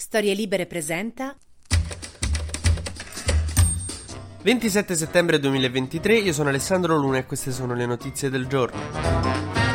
Storie Libere presenta 27 settembre 2023, io sono Alessandro Luna e queste sono le notizie del giorno.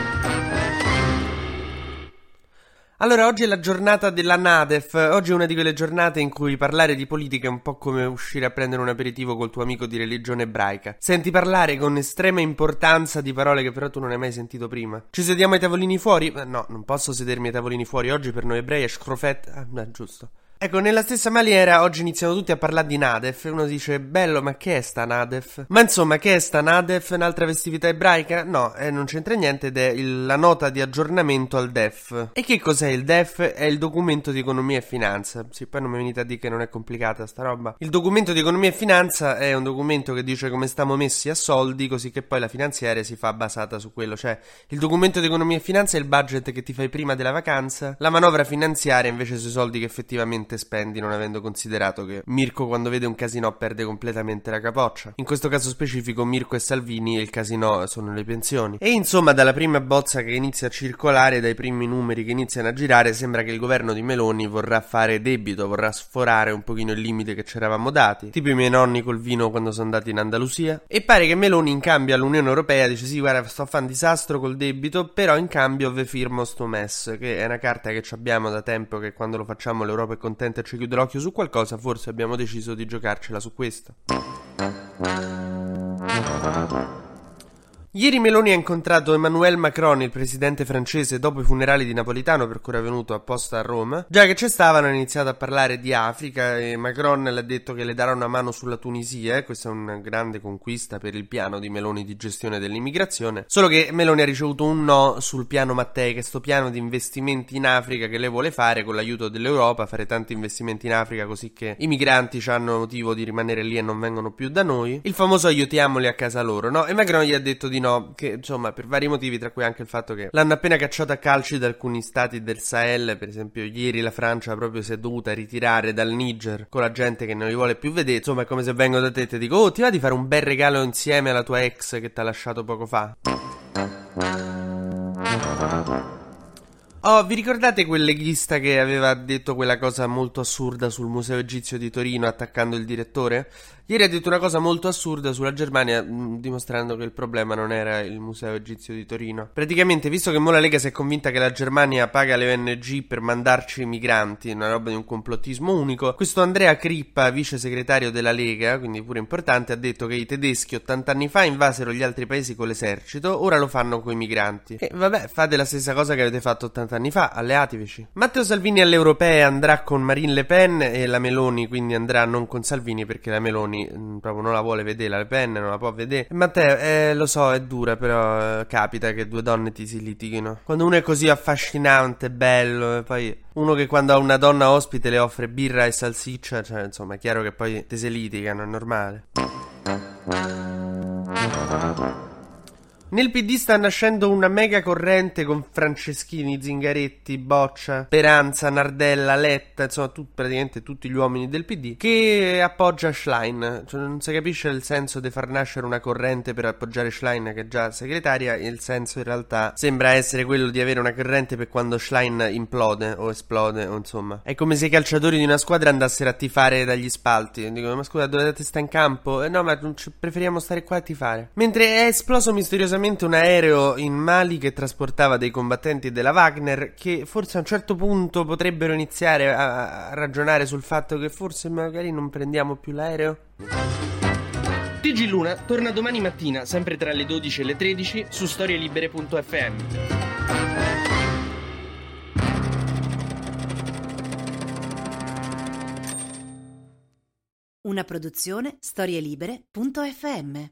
Allora, oggi è la giornata della Nadef. Oggi è una di quelle giornate in cui parlare di politica è un po' come uscire a prendere un aperitivo col tuo amico di religione ebraica. Senti parlare con estrema importanza di parole che però tu non hai mai sentito prima. Ci sediamo ai tavolini fuori? No, non posso sedermi ai tavolini fuori. Oggi per noi ebrei è scrofet. Ah, giusto. Ecco, nella stessa maniera oggi iniziano tutti a parlare di Nadef uno dice, bello, ma che è sta Nadef? Ma insomma, che è sta Nadef? Un'altra festività ebraica? No, eh, non c'entra niente ed è il, la nota di aggiornamento al DEF. E che cos'è il DEF? È il documento di economia e finanza. Sì, poi non mi venite a dire che non è complicata sta roba. Il documento di economia e finanza è un documento che dice come stiamo messi a soldi, così che poi la finanziaria si fa basata su quello. Cioè, il documento di economia e finanza è il budget che ti fai prima della vacanza, la manovra finanziaria invece sui soldi che effettivamente quante spendi non avendo considerato che Mirko quando vede un casino perde completamente la capoccia. In questo caso specifico Mirko e Salvini e il casino sono le pensioni. E insomma dalla prima bozza che inizia a circolare, dai primi numeri che iniziano a girare, sembra che il governo di Meloni vorrà fare debito, vorrà sforare un pochino il limite che ci eravamo dati, tipo i miei nonni col vino quando sono andati in Andalusia. E pare che Meloni in cambio all'Unione Europea dice sì guarda sto a fare un disastro col debito, però in cambio ve firmo sto MES, che è una carta che abbiamo da tempo che quando lo facciamo l'Europa è contenta contenta ci chiude l'occhio su qualcosa, forse abbiamo deciso di giocarcela su questo. Ieri Meloni ha incontrato Emmanuel Macron, il presidente francese, dopo i funerali di Napolitano, per cui era venuto apposta a Roma. Già che ci stavano, hanno iniziato a parlare di Africa e Macron le ha detto che le darà una mano sulla Tunisia. E questa è una grande conquista per il piano di Meloni di gestione dell'immigrazione. Solo che Meloni ha ricevuto un no sul piano Mattei, che è sto piano di investimenti in Africa che lei vuole fare con l'aiuto dell'Europa, fare tanti investimenti in Africa così che i migranti hanno motivo di rimanere lì e non vengono più da noi. Il famoso aiutiamoli a casa loro, no? E Macron gli ha detto di no, che insomma per vari motivi, tra cui anche il fatto che l'hanno appena cacciato a calci da alcuni stati del Sahel, per esempio ieri la Francia proprio si è dovuta ritirare dal Niger con la gente che non li vuole più vedere, insomma è come se vengo da te e ti dico oh ti va di fare un bel regalo insieme alla tua ex che ti ha lasciato poco fa? Oh, vi ricordate quel leghista che aveva detto quella cosa molto assurda sul Museo Egizio di Torino attaccando il direttore? Ieri ha detto una cosa molto assurda sulla Germania, mm, dimostrando che il problema non era il Museo Egizio di Torino. Praticamente, visto che mo la Lega si è convinta che la Germania paga le ONG per mandarci migranti, una roba di un complottismo unico, questo Andrea Crippa, vice segretario della Lega, quindi pure importante, ha detto che i tedeschi 80 anni fa invasero gli altri paesi con l'esercito, ora lo fanno con i migranti. E vabbè, fate la stessa cosa che avete fatto 80 anni fa, alleativici. Matteo Salvini alle europee andrà con Marine Le Pen e la Meloni quindi andrà non con Salvini perché la Meloni Meloni mm, proprio non la vuole vedere, la Le Pen non la può vedere. Matteo, eh, lo so, è dura, però eh, capita che due donne ti si litighino. Quando uno è così affascinante, bello, e poi uno che quando ha una donna ospite le offre birra e salsiccia, cioè insomma è chiaro che poi te se litigano, è normale. Nel PD sta nascendo una mega corrente con Franceschini, Zingaretti, Boccia, Peranza, Nardella, Letta, insomma tu, praticamente tutti gli uomini del PD che appoggia Schlein. Cioè, non si capisce il senso di far nascere una corrente per appoggiare Schlein che è già segretaria, il senso in realtà sembra essere quello di avere una corrente per quando Schlein implode o esplode o insomma. È come se i calciatori di una squadra andassero a tifare dagli spalti. Dicono ma scusa dovete stare in campo? Eh, no ma preferiamo stare qua a tifare. Mentre è esploso misteriosamente praticamente un aereo in Mali che trasportava dei combattenti della Wagner che forse a un certo punto potrebbero iniziare a, a ragionare sul fatto che forse magari non prendiamo più l'aereo. TG Luna torna domani mattina, sempre tra le 12 e le 13, su storielibere.fm. Una produzione storielibere.fm